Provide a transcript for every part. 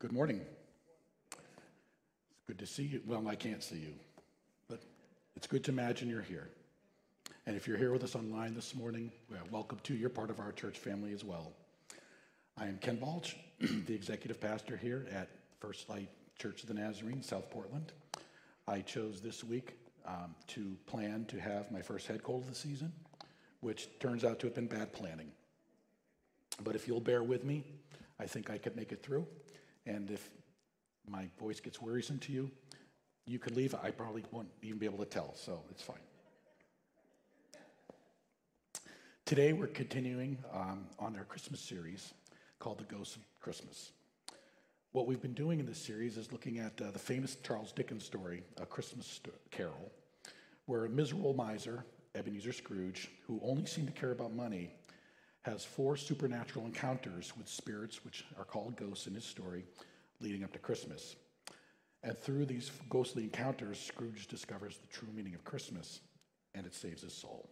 Good morning. It's good to see you. Well, I can't see you, but it's good to imagine you're here. And if you're here with us online this morning, welcome to. You're part of our church family as well. I am Ken Balch, the executive pastor here at First Light Church of the Nazarene, South Portland. I chose this week um, to plan to have my first head cold of the season, which turns out to have been bad planning. But if you'll bear with me, I think I could make it through. And if my voice gets wearisome to you, you could leave. I probably won't even be able to tell, so it's fine. Today, we're continuing um, on our Christmas series called The Ghost of Christmas. What we've been doing in this series is looking at uh, the famous Charles Dickens story, A Christmas St- Carol, where a miserable miser, Ebenezer Scrooge, who only seemed to care about money, has four supernatural encounters with spirits, which are called ghosts in his story, leading up to Christmas. And through these ghostly encounters, Scrooge discovers the true meaning of Christmas, and it saves his soul.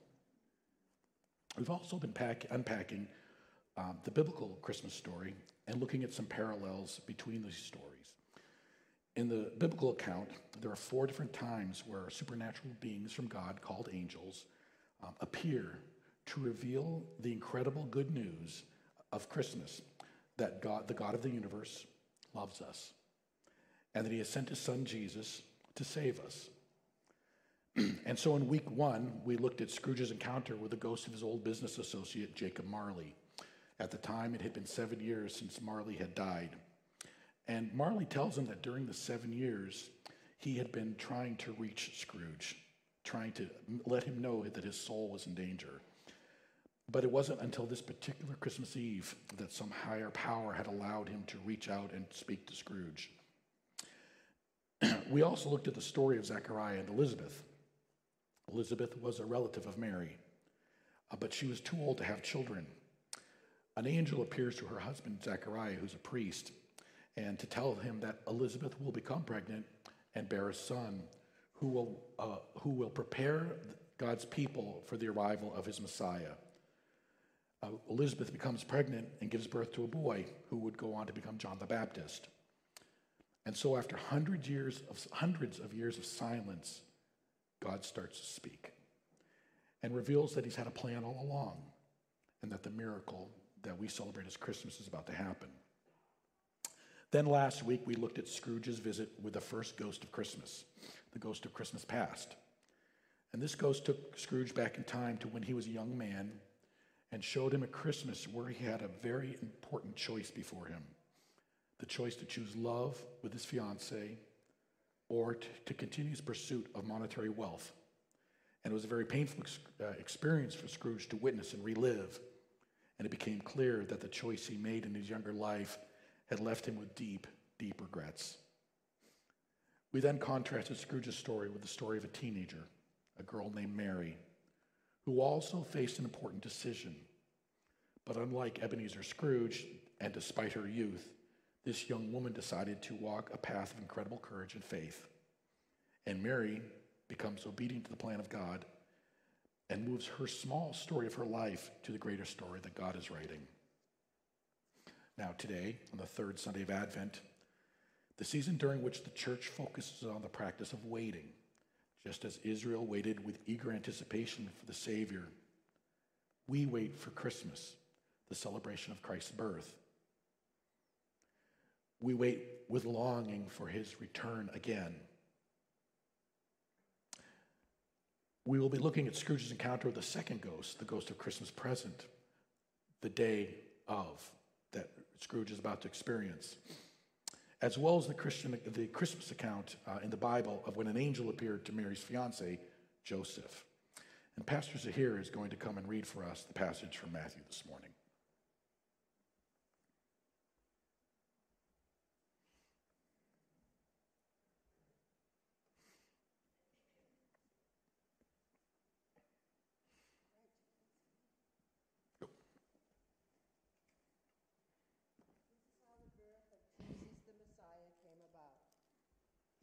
We've also been pack, unpacking um, the biblical Christmas story and looking at some parallels between these stories. In the biblical account, there are four different times where supernatural beings from God, called angels, um, appear to reveal the incredible good news of Christmas that God, the God of the universe, loves us and that he has sent his son Jesus to save us. and so in week one, we looked at Scrooge's encounter with the ghost of his old business associate, Jacob Marley. At the time, it had been seven years since Marley had died. And Marley tells him that during the seven years, he had been trying to reach Scrooge, trying to let him know that his soul was in danger. But it wasn't until this particular Christmas Eve that some higher power had allowed him to reach out and speak to Scrooge. we also looked at the story of Zechariah and Elizabeth. Elizabeth was a relative of Mary, uh, but she was too old to have children. An angel appears to her husband, Zechariah, who's a priest, and to tell him that Elizabeth will become pregnant and bear a son who will, uh, who will prepare God's people for the arrival of his Messiah uh, Elizabeth becomes pregnant and gives birth to a boy who would go on to become John the Baptist. And so, after years of hundreds of years of silence, God starts to speak and reveals that He's had a plan all along, and that the miracle that we celebrate as Christmas is about to happen. Then last week we looked at Scrooge's visit with the first ghost of Christmas, the ghost of Christmas past. And this ghost took Scrooge back in time to when he was a young man and showed him a Christmas where he had a very important choice before him the choice to choose love with his fiancee or to, to continue his pursuit of monetary wealth. And it was a very painful ex- uh, experience for Scrooge to witness and relive. And it became clear that the choice he made in his younger life had left him with deep, deep regrets. We then contrasted Scrooge's story with the story of a teenager, a girl named Mary, who also faced an important decision. But unlike Ebenezer Scrooge, and despite her youth, this young woman decided to walk a path of incredible courage and faith. And Mary becomes obedient to the plan of God and moves her small story of her life to the greater story that God is writing. Now, today, on the third Sunday of Advent, the season during which the church focuses on the practice of waiting just as Israel waited with eager anticipation for the Savior, we wait for Christmas, the celebration of Christ's birth. We wait with longing for his return again. We will be looking at Scrooge's encounter with the second ghost, the ghost of Christmas present, the day of that Scrooge is about to experience as well as the Christian, the Christmas account uh, in the Bible of when an angel appeared to Mary's fiance, Joseph. And Pastor Zahir is going to come and read for us the passage from Matthew this morning.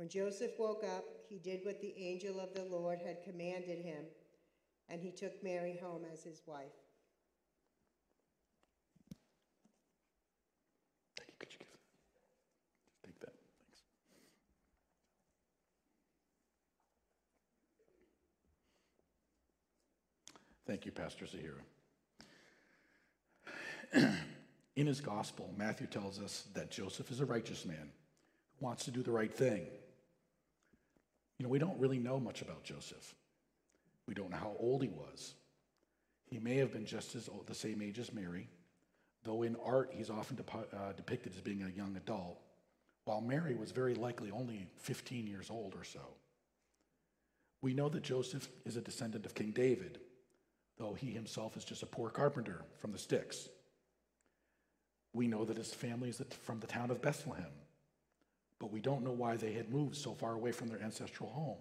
When Joseph woke up, he did what the angel of the Lord had commanded him, and he took Mary home as his wife. Thank you. Pastor Zahira. In his gospel, Matthew tells us that Joseph is a righteous man who wants to do the right thing. You know, we don't really know much about Joseph. We don't know how old he was. He may have been just as old, the same age as Mary, though in art he's often depo- uh, depicted as being a young adult, while Mary was very likely only 15 years old or so. We know that Joseph is a descendant of King David, though he himself is just a poor carpenter from the sticks. We know that his family is from the town of Bethlehem, but we don't know why they had moved so far away from their ancestral home.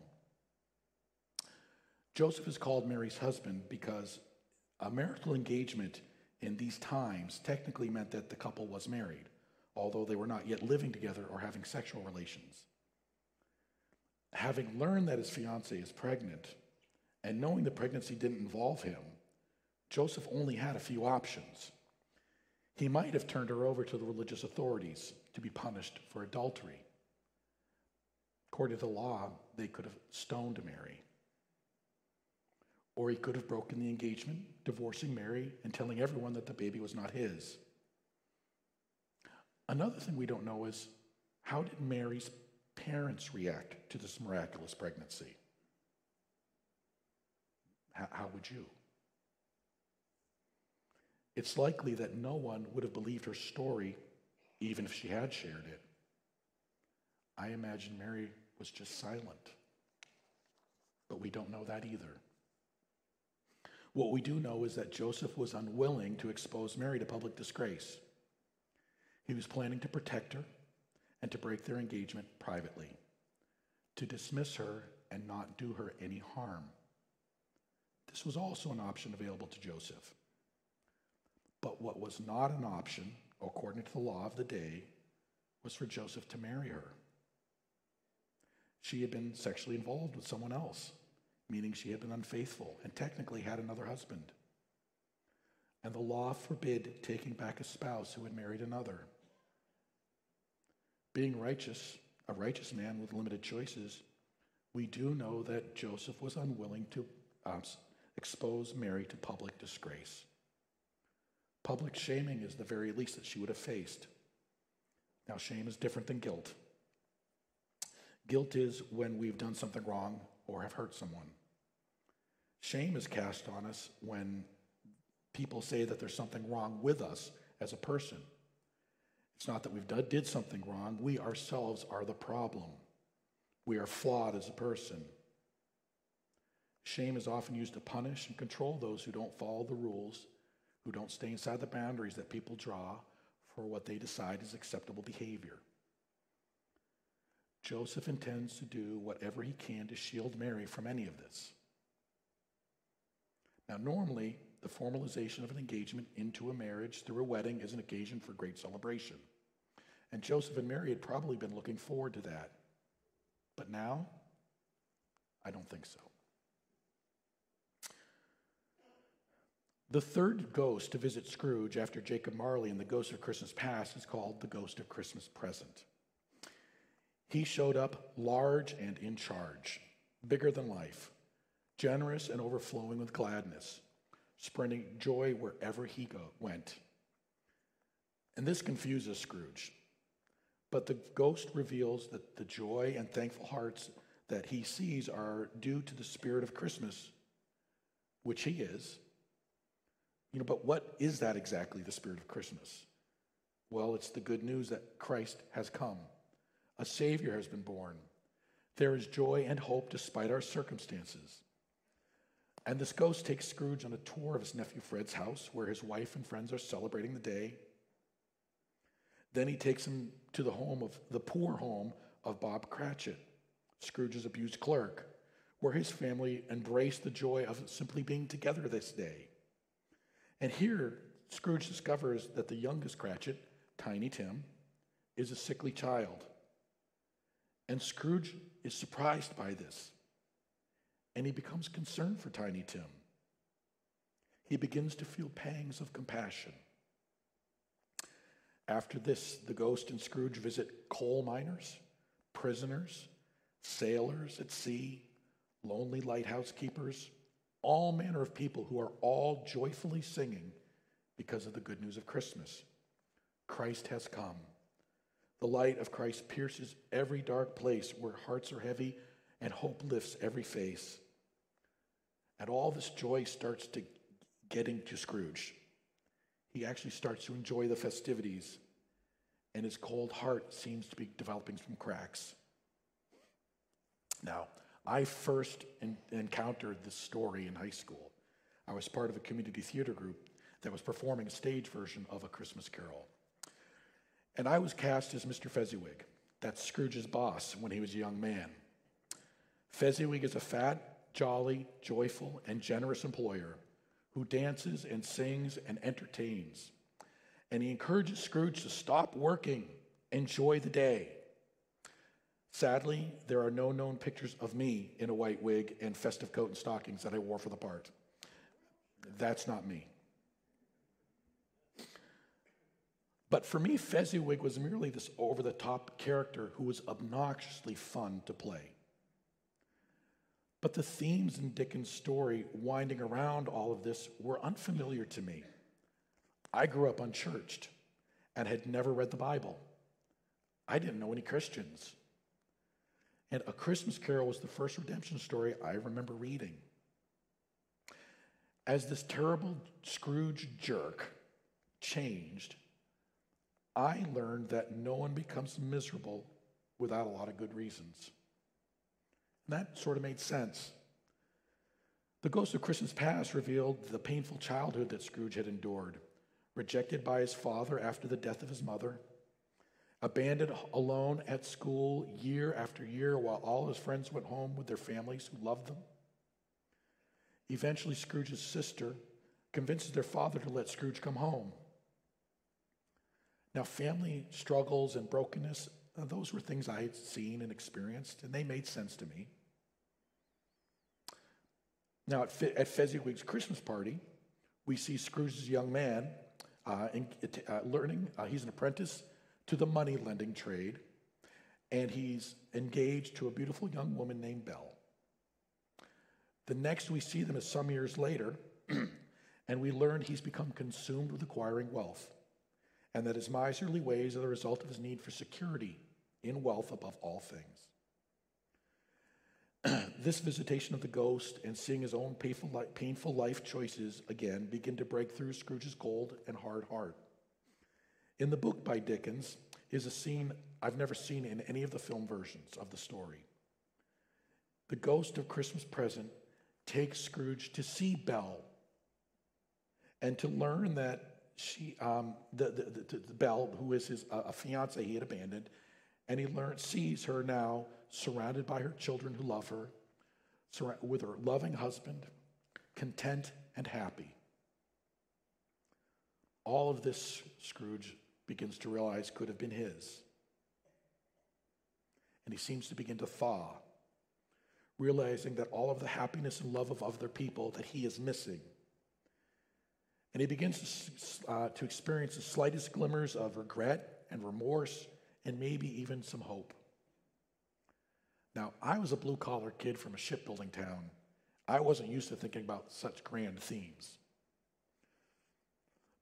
Joseph is called Mary's husband because a marital engagement in these times technically meant that the couple was married, although they were not yet living together or having sexual relations. Having learned that his fiancee is pregnant and knowing the pregnancy didn't involve him, Joseph only had a few options. He might have turned her over to the religious authorities to be punished for adultery. According to the law, they could have stoned Mary. Or he could have broken the engagement, divorcing Mary and telling everyone that the baby was not his. Another thing we don't know is how did Mary's parents react to this miraculous pregnancy? How, would you? It's likely that no one would have believed her story even if she had shared it. I imagine Mary was just silent. But we don't know that either. What we do know is that Joseph was unwilling to expose Mary to public disgrace. He was planning to protect her and to break their engagement privately, to dismiss her and not do her any harm. This was also an option available to Joseph. But what was not an option, according to the law of the day, was for Joseph to marry her. She had been sexually involved with someone else, meaning she had been unfaithful and technically had another husband. And the law forbid taking back a spouse who had married another. Being righteous, a righteous man with limited choices, we do know that Joseph was unwilling to um, expose Mary to public disgrace. Public shaming is the very least that she would have faced. Now, shame is different than guilt. Guilt is when we've done something wrong or have hurt someone. Shame is cast on us when people say that there's something wrong with us as a person. It's not that we've done, did something wrong, we ourselves are the problem. We are flawed as a person. Shame is often used to punish and control those who don't follow the rules, who don't stay inside the boundaries that people draw for what they decide is acceptable behavior. Joseph intends to do whatever he can to shield Mary from any of this. Now, normally, the formalization of an engagement into a marriage through a wedding is an occasion for great celebration. And Joseph and Mary had probably been looking forward to that. But now, I don't think so. The third ghost to visit Scrooge after Jacob Marley and the Ghost of Christmas Past is called the Ghost of Christmas Present. He showed up large and in charge, bigger than life, generous and overflowing with gladness, spreading joy wherever he go, went. And this confuses Scrooge. But the ghost reveals that the joy and thankful hearts that he sees are due to the spirit of Christmas, which he is. You know, but what is that exactly, the spirit of Christmas? Well, it's the good news that Christ has come. A Savior has been born. There is joy and hope despite our circumstances. And this ghost takes Scrooge on a tour of his nephew Fred's house, where his wife and friends are celebrating the day. Then he takes him to the home of the poor home of Bob Cratchit, Scrooge's abused clerk, where his family embraced the joy of simply being together this day. And here, Scrooge discovers that the youngest Cratchit, Tiny Tim, is a sickly child. And Scrooge is surprised by this. And he becomes concerned for Tiny Tim. He begins to feel pangs of compassion. After this, the ghost and Scrooge visit coal miners, prisoners, sailors at sea, lonely lighthouse keepers, all manner of people who are all joyfully singing because of the good news of Christmas. Christ has come. The light of Christ pierces every dark place where hearts are heavy and hope lifts every face. And all this joy starts to get into Scrooge. He actually starts to enjoy the festivities, and his cold heart seems to be developing some cracks. Now, I first in, encountered this story in high school. I was part of a community theater group that was performing a stage version of A Christmas Carol. And I was cast as Mr. Fezziwig, that's Scrooge's boss when he was a young man. Fezziwig is a fat, jolly, joyful, and generous employer who dances and sings and entertains. And he encourages Scrooge to stop working, enjoy the day. Sadly, there are no known pictures of me in a white wig and festive coat and stockings that I wore for the part. That's not me. But for me, Fezziwig was merely this over the top character who was obnoxiously fun to play. But the themes in Dickens' story winding around all of this were unfamiliar to me. I grew up unchurched and had never read the Bible. I didn't know any Christians. And A Christmas Carol was the first redemption story I remember reading. As this terrible Scrooge jerk changed, I learned that no one becomes miserable without a lot of good reasons. And that sort of made sense. The Ghost of Christmas Past revealed the painful childhood that Scrooge had endured, rejected by his father after the death of his mother, abandoned alone at school year after year while all his friends went home with their families who loved them. Eventually, Scrooge's sister convinces their father to let Scrooge come home. Now, family struggles and brokenness, uh, those were things I had seen and experienced, and they made sense to me. Now, at, at Fezziwig's Christmas party, we see Scrooge's young man uh, in, uh, learning, uh, he's an apprentice to the money lending trade, and he's engaged to a beautiful young woman named Belle. The next we see them is some years later, and we learn he's become consumed with acquiring wealth, and that his miserly ways are the result of his need for security in wealth above all things. this visitation of the ghost and seeing his own painful, life choices again begin to break through Scrooge's cold and hard heart. In the book by Dickens is a scene I've never seen in any of the film versions of the story. The ghost of Christmas present takes Scrooge to see Belle and to learn that she, um, the, the, the, the, Belle, who is his uh, a fiance he had abandoned, and he learns, sees her now surrounded by her children who love her, with her loving husband, content and happy. All of this, Scrooge begins to realize could have been his. And he seems to begin to thaw, realizing that all of the happiness and love of other people that he is missing. And he begins to, uh, to experience the slightest glimmers of regret and remorse and maybe even some hope. Now, I was a blue collar kid from a shipbuilding town. I wasn't used to thinking about such grand themes.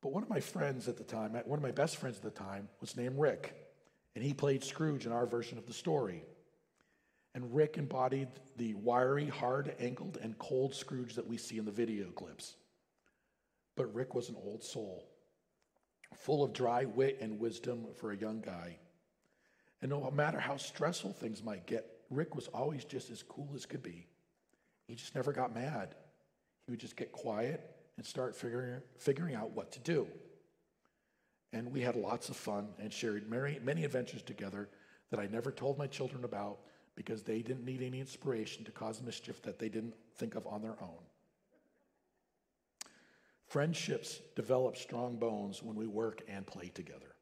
But one of my friends at the time, one of my best friends at the time, was named Rick. and he played Scrooge in our version of the story. And Rick embodied the wiry, hard ankled, and cold Scrooge that we see in the video clips. But Rick was an old soul, full of dry wit and wisdom for a young guy. And no matter how stressful things might get, Rick was always just as cool as could be. He just never got mad. He would just get quiet and start figuring, figuring out what to do. And we had lots of fun and shared many, many adventures together that I never told my children about because they didn't need any inspiration to cause mischief that they didn't think of on their own. Friendships develop strong bones when we work and play together.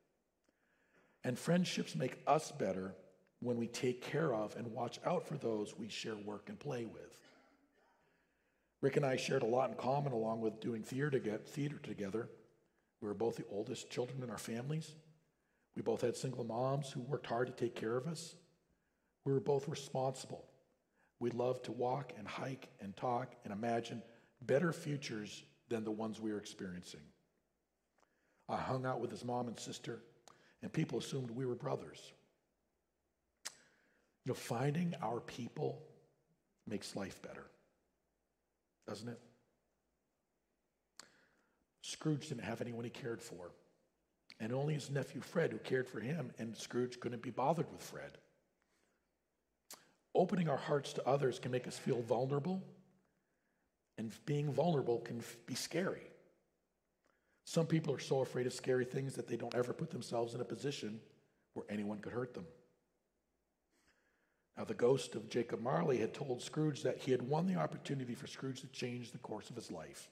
And friendships make us better when we take care of and watch out for those we share work and play with. Rick and I shared a lot in common along with doing theater together. We were both the oldest children in our families. We both had single moms who worked hard to take care of us. We were both responsible. We loved to walk and hike and talk and imagine better futures than the ones we were experiencing. I hung out with his mom and sister, and people assumed we were brothers. You know, finding our people makes life better, doesn't it? Scrooge didn't have anyone he cared for, and only his nephew Fred who cared for him, and Scrooge couldn't be bothered with Fred. Opening our hearts to others can make us feel vulnerable and being vulnerable can be scary. Some people are so afraid of scary things that they don't ever put themselves in a position where anyone could hurt them. Now, the ghost of Jacob Marley had told Scrooge that he had won the opportunity for Scrooge to change the course of his life.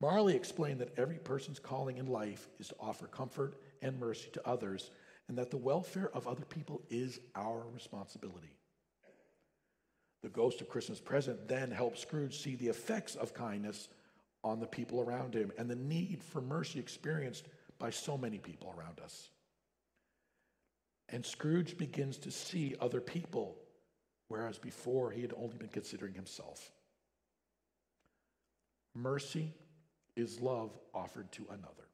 Marley explained that every person's calling in life is to offer comfort and mercy to others, and that the welfare of other people is our responsibility. The ghost of Christmas present then helps Scrooge see the effects of kindness on the people around him and the need for mercy experienced by so many people around us. And Scrooge begins to see other people, whereas before he had only been considering himself. Mercy is love offered to another.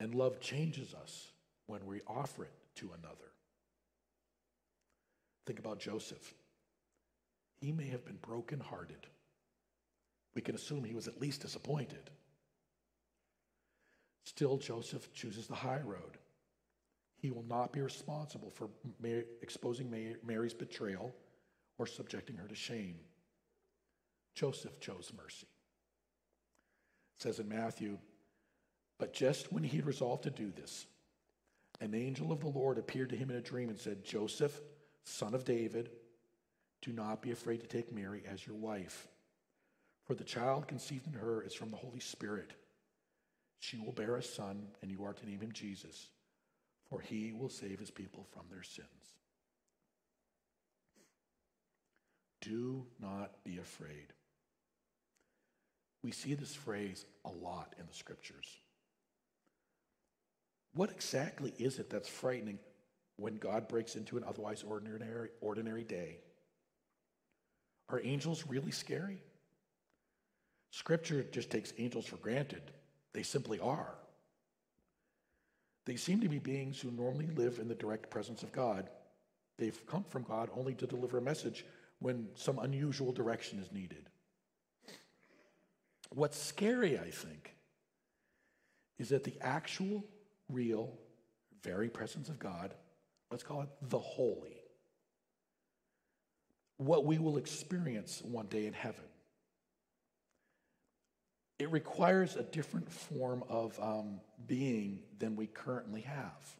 And love changes us when we offer it to another. Think about Joseph. He may have been brokenhearted. We can assume he was at least disappointed. Still, Joseph chooses the high road. He will not be responsible for Mary, exposing Mary's betrayal or subjecting her to shame. Joseph chose mercy. It says in Matthew, but just when he had resolved to do this, an angel of the Lord appeared to him in a dream and said, Joseph, son of David, do not be afraid to take Mary as your wife, for the child conceived in her is from the Holy Spirit. She will bear a son, and you are to name him Jesus, for he will save his people from their sins. Do not be afraid. We see this phrase a lot in the scriptures. What exactly is it that's frightening when God breaks into an otherwise ordinary, ordinary day. Are angels really scary? Scripture just takes angels for granted. They simply are. They seem to be beings who normally live in the direct presence of God. They've come from God only to deliver a message when some unusual direction is needed. What's scary, I think, is that the actual, real, very presence of God let's call it the holy, what we will experience one day in heaven. It requires a different form of um, being than we currently have.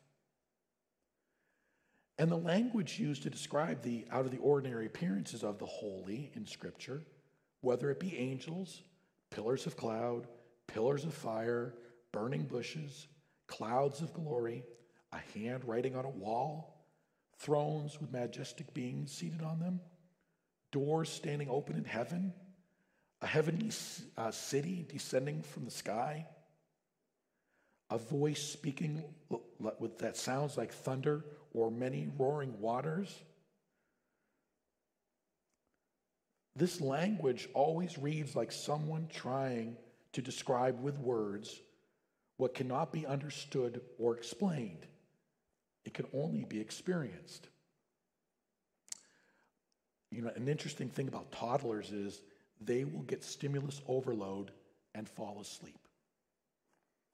And the language used to describe the out of the ordinary appearances of the holy in Scripture, whether it be angels, pillars of cloud, pillars of fire, burning bushes, clouds of glory, a hand writing on a wall, thrones with majestic beings seated on them, doors standing open in heaven, a heavenly uh, city descending from the sky, a voice speaking with that sounds like thunder or many roaring waters. This language always reads like someone trying to describe with words What cannot be understood or explained, it can only be experienced. You know, an interesting thing about toddlers is they will get stimulus overload and fall asleep.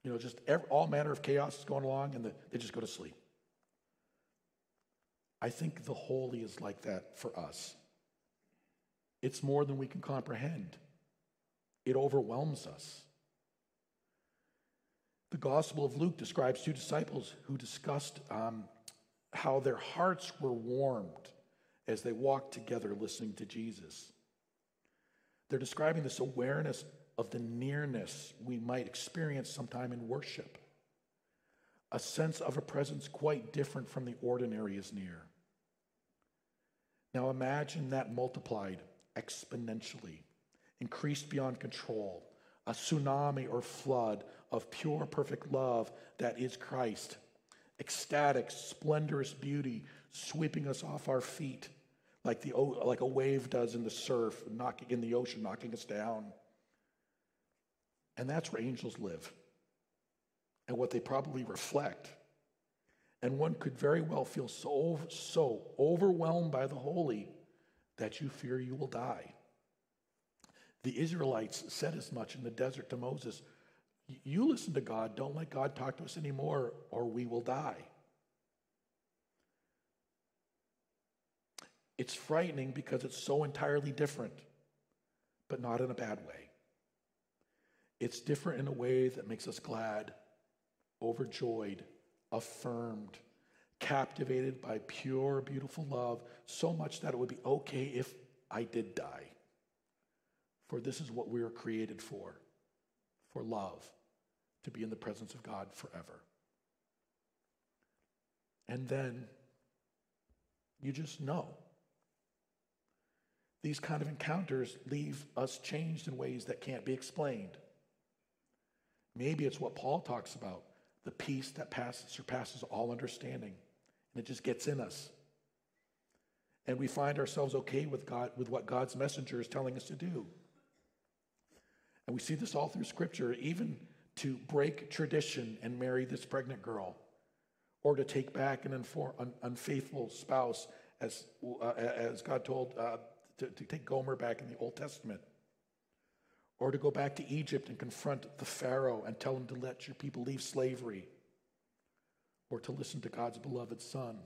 You know, just every, all manner of chaos is going along and the, they just go to sleep. I think the holy is like that for us. It's more than we can comprehend, it overwhelms us. The Gospel of Luke describes two disciples who discussed um, how their hearts were warmed as they walked together listening to Jesus. They're describing this awareness of the nearness we might experience sometime in worship. A sense of a presence quite different from the ordinary is near. Now imagine that multiplied exponentially, increased beyond control, a tsunami or flood of pure, perfect love that is Christ, ecstatic, splendorous beauty sweeping us off our feet like, the, like a wave does in the surf, knocking in the ocean, knocking us down. And that's where angels live and what they probably reflect. And one could very well feel so, so overwhelmed by the holy that you fear you will die. The Israelites said as much in the desert to Moses You listen to God, don't let God talk to us anymore, or we will die. It's frightening because it's so entirely different, but not in a bad way. It's different in a way that makes us glad, overjoyed, affirmed, captivated by pure, beautiful love, so much that it would be okay if I did die. For this is what we were created for for love, to be in the presence of God forever. And then you just know these kind of encounters leave us changed in ways that can't be explained. Maybe it's what Paul talks about the peace that passes, surpasses all understanding, and it just gets in us. And we find ourselves okay with God, with what God's messenger is telling us to do. And we see this all through Scripture, even to break tradition and marry this pregnant girl, or to take back an unfaithful spouse, as, uh, as God told uh, to, to take Gomer back in the Old Testament. Or to go back to Egypt and confront the Pharaoh and tell him to let your people leave slavery. Or to listen to God's beloved Son.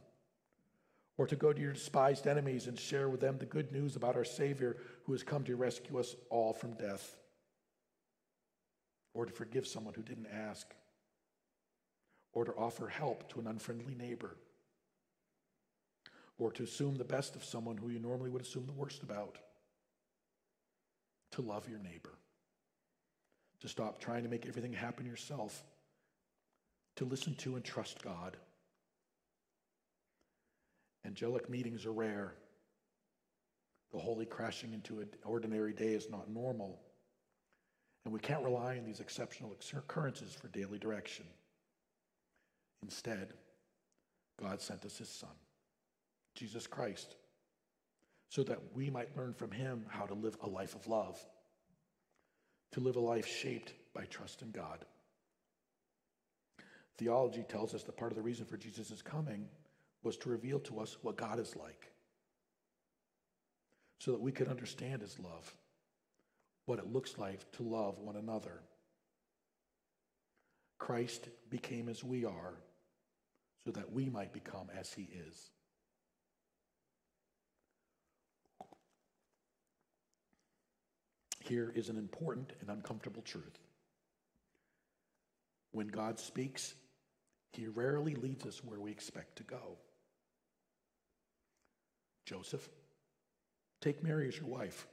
Or to go to your despised enemies and share with them the good news about our Savior who has come to rescue us all from death. Or to forgive someone who didn't ask. Or to offer help to an unfriendly neighbor or to assume the best of someone who you normally would assume the worst about. To love your neighbor. To stop trying to make everything happen yourself. To listen to and trust God. Angelic meetings are rare. The holy crashing into an ordinary day is not normal. And we can't rely on these exceptional occurrences for daily direction. Instead, God sent us his son. Jesus Christ, so that we might learn from him how to live a life of love, to live a life shaped by trust in God. Theology tells us that part of the reason for Jesus' coming was to reveal to us what God is like, so that we could understand his love, what it looks like to love one another. Christ became as we are, so that we might become as he is. here is an important and uncomfortable truth. When God speaks, he rarely leads us where we expect to go. Joseph, take Mary as your wife.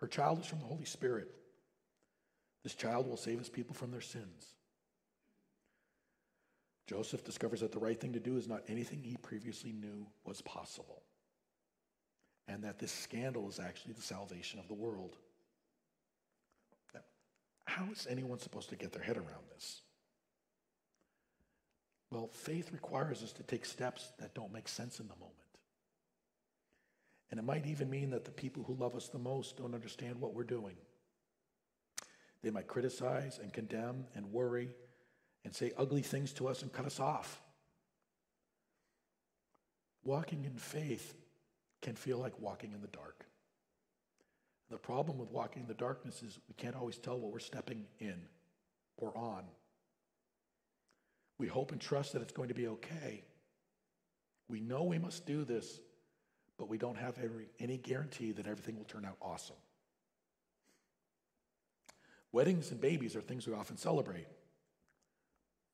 Her child is from the Holy Spirit. This child will save his people from their sins. Joseph discovers that the right thing to do is not anything he previously knew was possible, and that this scandal is actually the salvation of the world. How is anyone supposed to get their head around this? Well, faith requires us to take steps that don't make sense in the moment. And it might even mean that the people who love us the most don't understand what we're doing. They might criticize and condemn and worry and say ugly things to us and cut us off. Walking in faith can feel like walking in the dark. The problem with walking in the darkness is we can't always tell what we're stepping in or on. We hope and trust that it's going to be okay. We know we must do this, but we don't have every, any guarantee that everything will turn out awesome. Weddings and babies are things we often celebrate,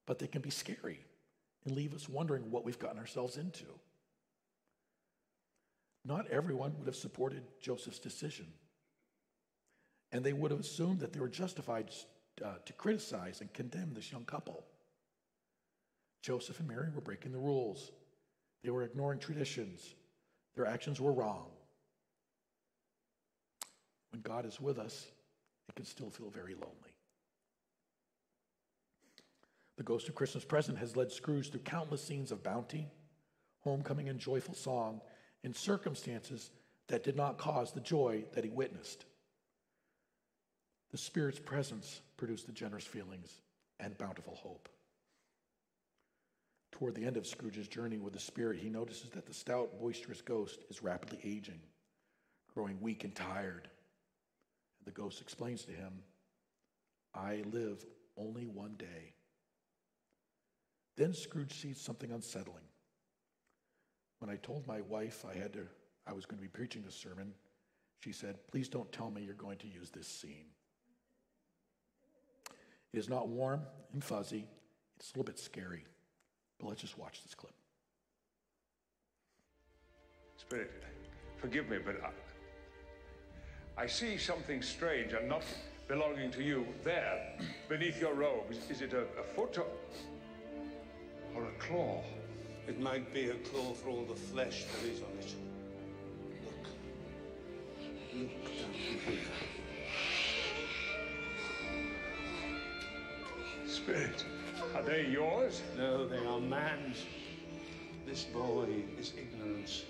but they can be scary and leave us wondering what we've gotten ourselves into. Not everyone would have supported Joseph's decision, and they would have assumed that they were justified uh, to criticize and condemn this young couple. Joseph and Mary were breaking the rules, they were ignoring traditions, their actions were wrong. When God is with us, it can still feel very lonely. The Ghost of Christmas Present has led Scrooge through countless scenes of bounty, homecoming, and joyful song in circumstances that did not cause the joy that he witnessed. The Spirit's presence produced the generous feelings and bountiful hope. Toward the end of Scrooge's journey with the Spirit, he notices that the stout, boisterous ghost is rapidly aging, growing weak and tired. The ghost explains to him, I live only one day. Then Scrooge sees something unsettling. When I told my wife I had to I was going to be preaching this sermon, she said, "Please don't tell me you're going to use this scene." It is not warm and fuzzy. It's a little bit scary. But let's just watch this clip. Spirit, forgive me, but I, I see something strange and not belonging to you there, beneath your robe. Is, is it a, a foot or, or a claw? It might be a claw for all the flesh that is on it. Look. Look down here. Spirit, are they yours? No, they are man's. This boy is ignorance.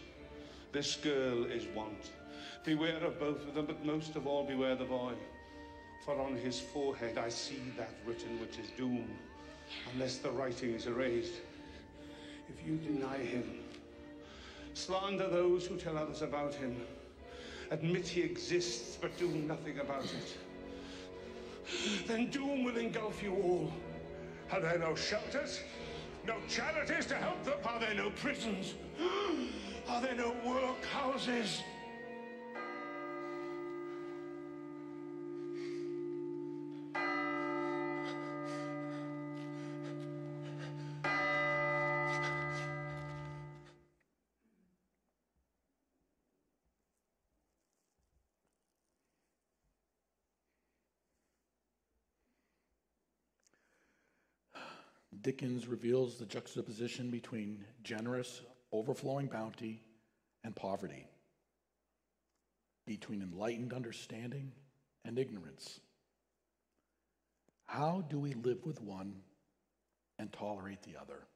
This girl is want. Beware of both of them, but most of all beware the boy. For on his forehead I see that written which is doom, unless the writing is erased. If you deny him, slander those who tell others about him, admit he exists but do nothing about it, then doom will engulf you all. Are there no shelters? No charities to help them? Are there no prisons? Are there no workhouses? Dickens reveals the juxtaposition between generous, overflowing bounty and poverty, between enlightened understanding and ignorance. How do we live with one and tolerate the other?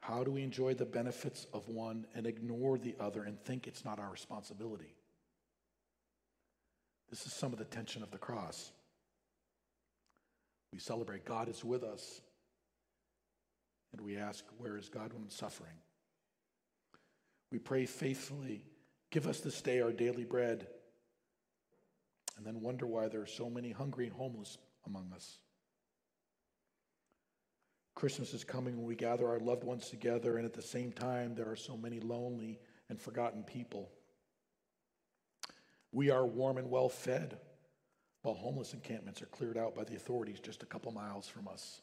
How do we enjoy the benefits of one and ignore the other and think it's not our responsibility? This is some of the tension of the cross. We celebrate God is with us, and we ask, Where is God when suffering? We pray faithfully, Give us this day our daily bread, and then wonder why there are so many hungry and homeless among us. Christmas is coming when we gather our loved ones together, and at the same time, there are so many lonely and forgotten people. We are warm and well fed while homeless encampments are cleared out by the authorities just a couple miles from us.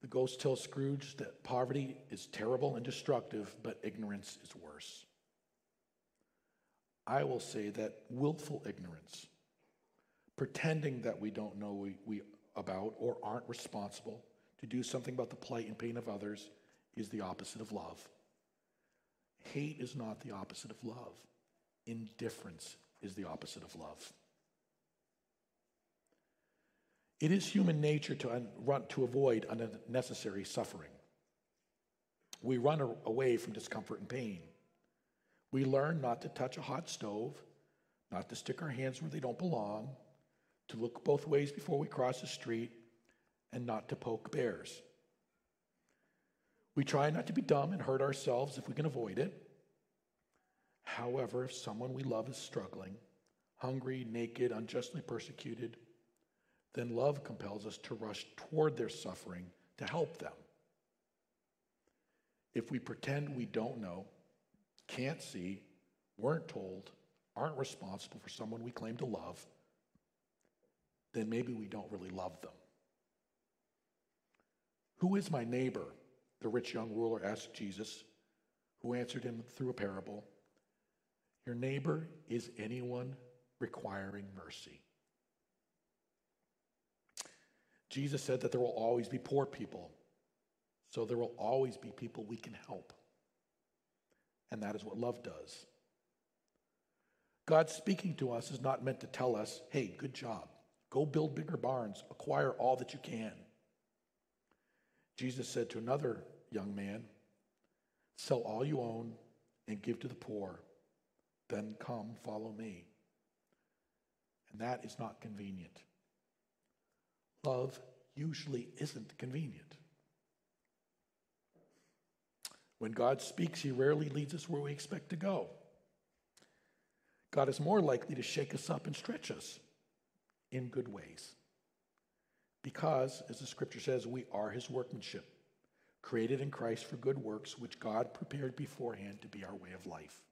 The ghost tells Scrooge that poverty is terrible and destructive, but ignorance is worse. I will say that willful ignorance, pretending that we don't know we, we about or aren't responsible to do something about the plight and pain of others, is the opposite of love. Hate is not the opposite of love. Indifference is the opposite of love. It is human nature to, un- run, to avoid unnecessary suffering. We run a- away from discomfort and pain. We learn not to touch a hot stove, not to stick our hands where they don't belong, to look both ways before we cross the street, and not to poke bears. We try not to be dumb and hurt ourselves if we can avoid it. However, if someone we love is struggling, hungry, naked, unjustly persecuted, then love compels us to rush toward their suffering to help them. If we pretend we don't know, can't see, weren't told, aren't responsible for someone we claim to love, then maybe we don't really love them. Who is my neighbor? The rich young ruler asked Jesus, who answered him through a parable. Your neighbor is anyone requiring mercy. Jesus said that there will always be poor people, so there will always be people we can help. And that is what love does. God speaking to us is not meant to tell us, hey, good job. Go build bigger barns, acquire all that you can. Jesus said to another young man, Sell all you own and give to the poor. Then come, follow me. And that is not convenient. Love usually isn't convenient. When God speaks, He rarely leads us where we expect to go. God is more likely to shake us up and stretch us in good ways. Because, as the scripture says, we are His workmanship, created in Christ for good works, which God prepared beforehand to be our way of life.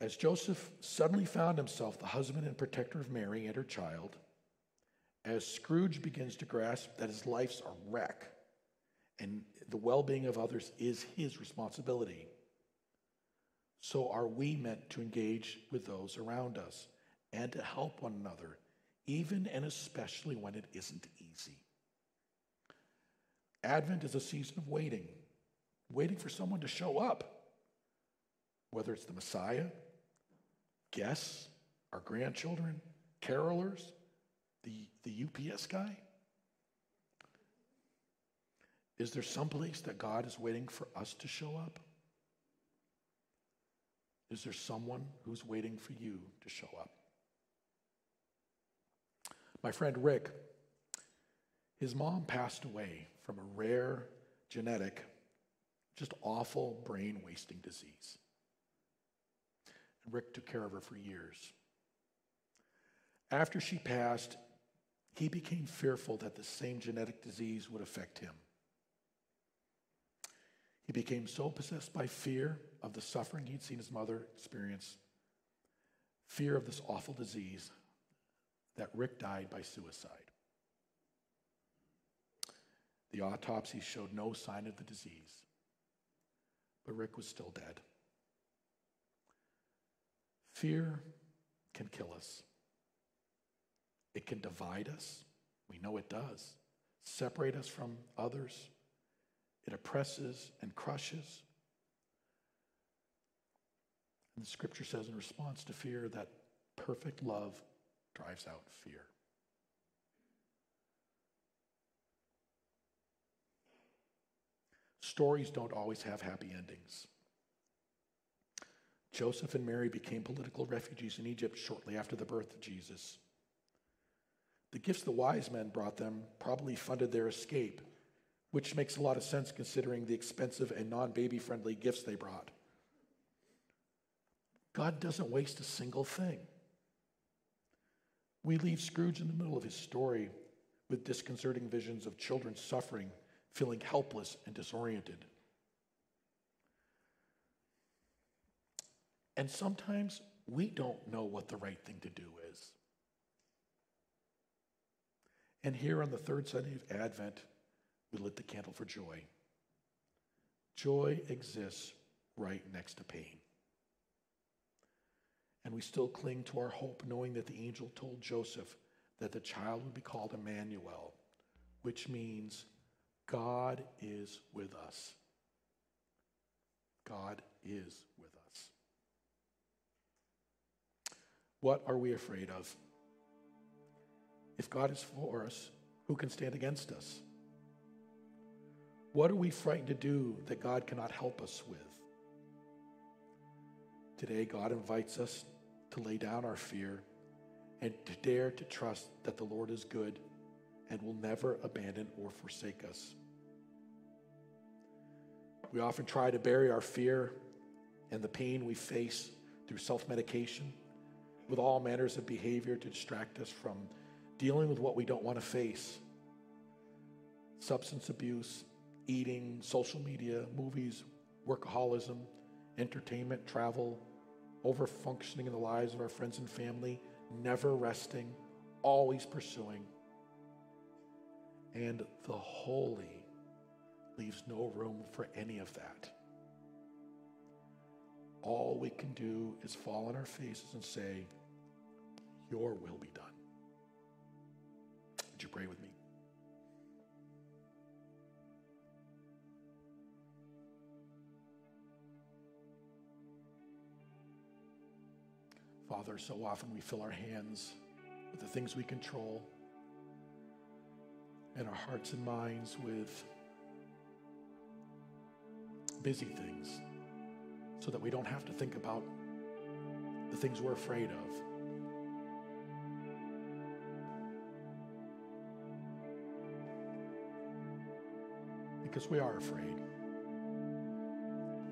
As Joseph suddenly found himself the husband and protector of Mary and her child, as Scrooge begins to grasp that his life's a wreck and the well being of others is his responsibility, so are we meant to engage with those around us and to help one another, even and especially when it isn't easy. Advent is a season of waiting, waiting for someone to show up, whether it's the Messiah, guests, our grandchildren, carolers, the, the UPS guy? Is there some place that God is waiting for us to show up? Is there someone who's waiting for you to show up? My friend Rick, his mom passed away from a rare genetic, just awful brain wasting disease. Rick took care of her for years. After she passed, he became fearful that the same genetic disease would affect him. He became so possessed by fear of the suffering he'd seen his mother experience, fear of this awful disease, that Rick died by suicide. The autopsy showed no sign of the disease, but Rick was still dead. Fear can kill us. It can divide us. We know it does. Separate us from others. It oppresses and crushes. And the scripture says, in response to fear, that perfect love drives out fear. Stories don't always have happy endings. Joseph and Mary became political refugees in Egypt shortly after the birth of Jesus. The gifts the wise men brought them probably funded their escape, which makes a lot of sense considering the expensive and non baby friendly gifts they brought. God doesn't waste a single thing. We leave Scrooge in the middle of his story with disconcerting visions of children suffering, feeling helpless and disoriented. And sometimes we don't know what the right thing to do is. And here on the third Sunday of Advent, we lit the candle for joy. Joy exists right next to pain. And we still cling to our hope, knowing that the angel told Joseph that the child would be called Emmanuel, which means God is with us. God is with us. What are we afraid of? If God is for us, who can stand against us? What are we frightened to do that God cannot help us with? Today, God invites us to lay down our fear and to dare to trust that the Lord is good and will never abandon or forsake us. We often try to bury our fear and the pain we face through self medication with all manners of behavior to distract us from dealing with what we don't want to face substance abuse, eating, social media, movies, workaholism, entertainment, travel, over functioning in the lives of our friends and family, never resting, always pursuing. And the holy leaves no room for any of that. All we can do is fall on our faces and say, Your will be done. Would you pray with me? Father, so often we fill our hands with the things we control and our hearts and minds with busy things so that we don't have to think about the things we're afraid of. Because we are afraid.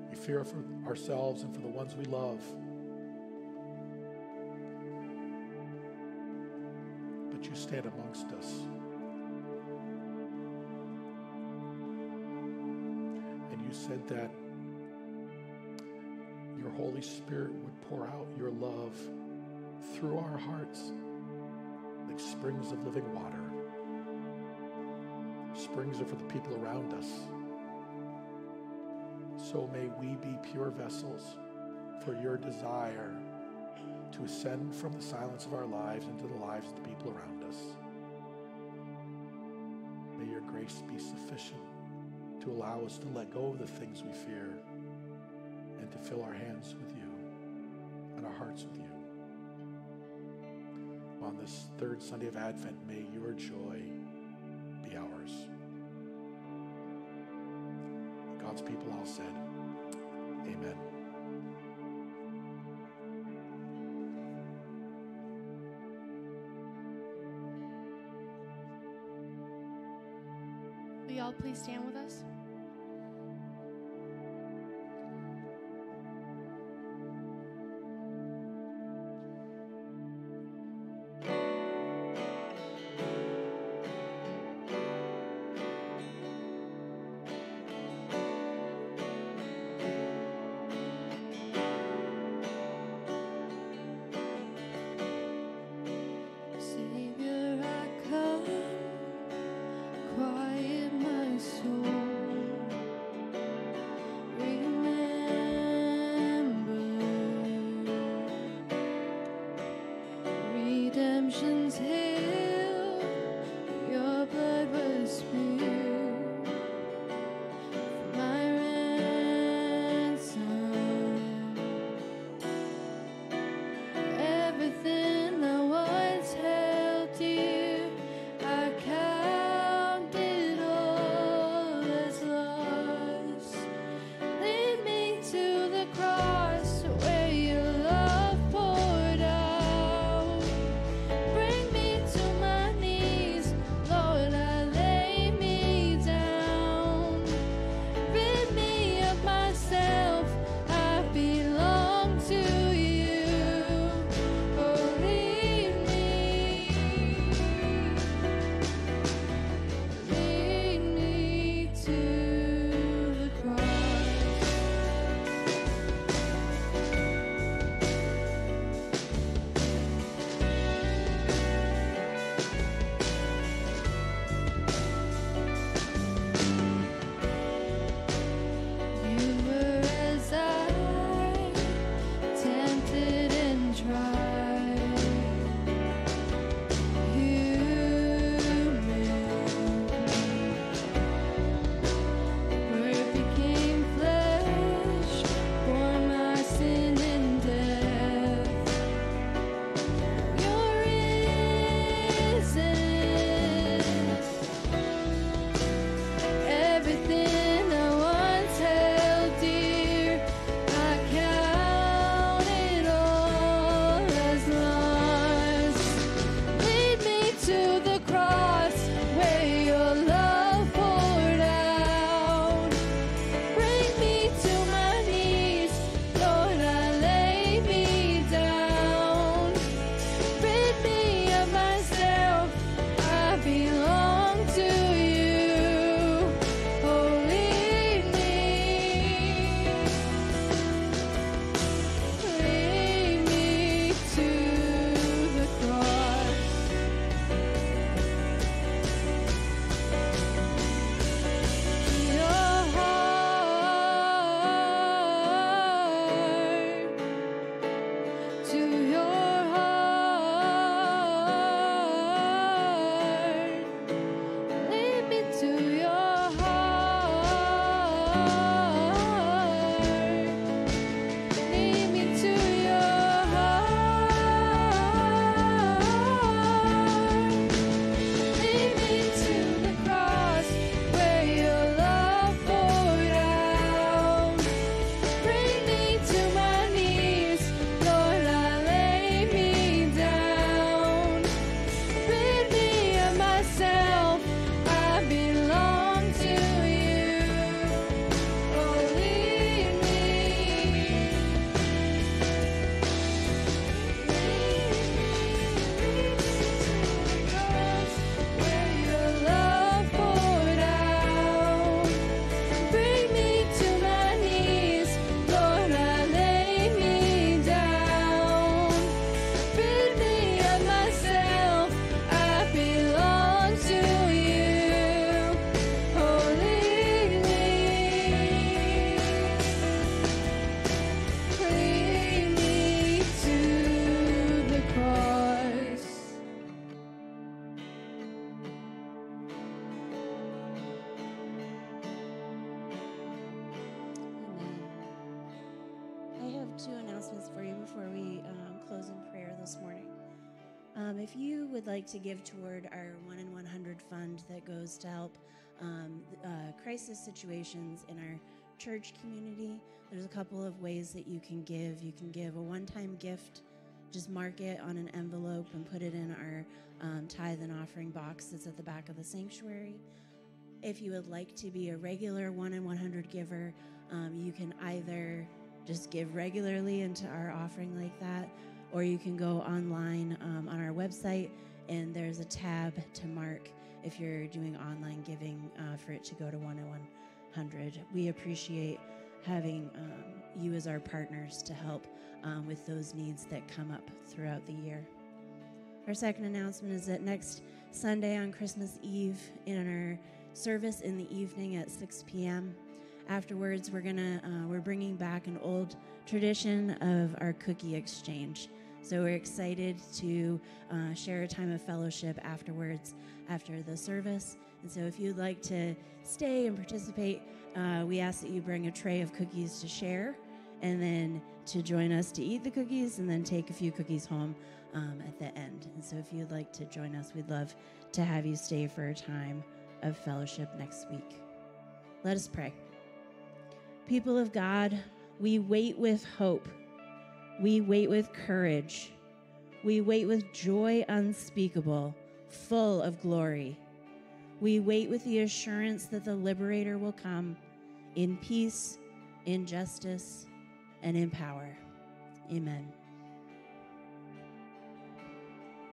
We fear for ourselves and for the ones we love. But you stand amongst us. And you said that your Holy Spirit would pour out your love through our hearts like springs of living water. Springs are for the people around us. So may we be pure vessels for your desire to ascend from the silence of our lives into the lives of the people around us. May your grace be sufficient to allow us to let go of the things we fear and to fill our hands with you and our hearts with you. On this third Sunday of Advent, may your joy be ours. God's people all said, Amen. Will y'all please stand with us? To give toward our 1 in 100 fund that goes to help um, uh, crisis situations in our church community, there's a couple of ways that you can give. You can give a one time gift, just mark it on an envelope and put it in our um, tithe and offering box that's at the back of the sanctuary. If you would like to be a regular 1 in 100 giver, um, you can either just give regularly into our offering like that, or you can go online um, on our website and there's a tab to mark if you're doing online giving uh, for it to go to 10100. We appreciate having um, you as our partners to help um, with those needs that come up throughout the year. Our second announcement is that next Sunday on Christmas Eve, in our service in the evening at 6 p.m. Afterwards, we're gonna uh, we're bringing back an old tradition of our cookie exchange. So we're excited to uh, share a time of fellowship afterwards, after the service. And so if you'd like to stay and participate, uh, we ask that you bring a tray of cookies to share and then to join us to eat the cookies and then take a few cookies home um, at the end. And so if you'd like to join us, we'd love to have you stay for a time of fellowship next week. Let us pray. People of God, we wait with hope we wait with courage. We wait with joy unspeakable, full of glory. We wait with the assurance that the liberator will come in peace, in justice, and in power. Amen.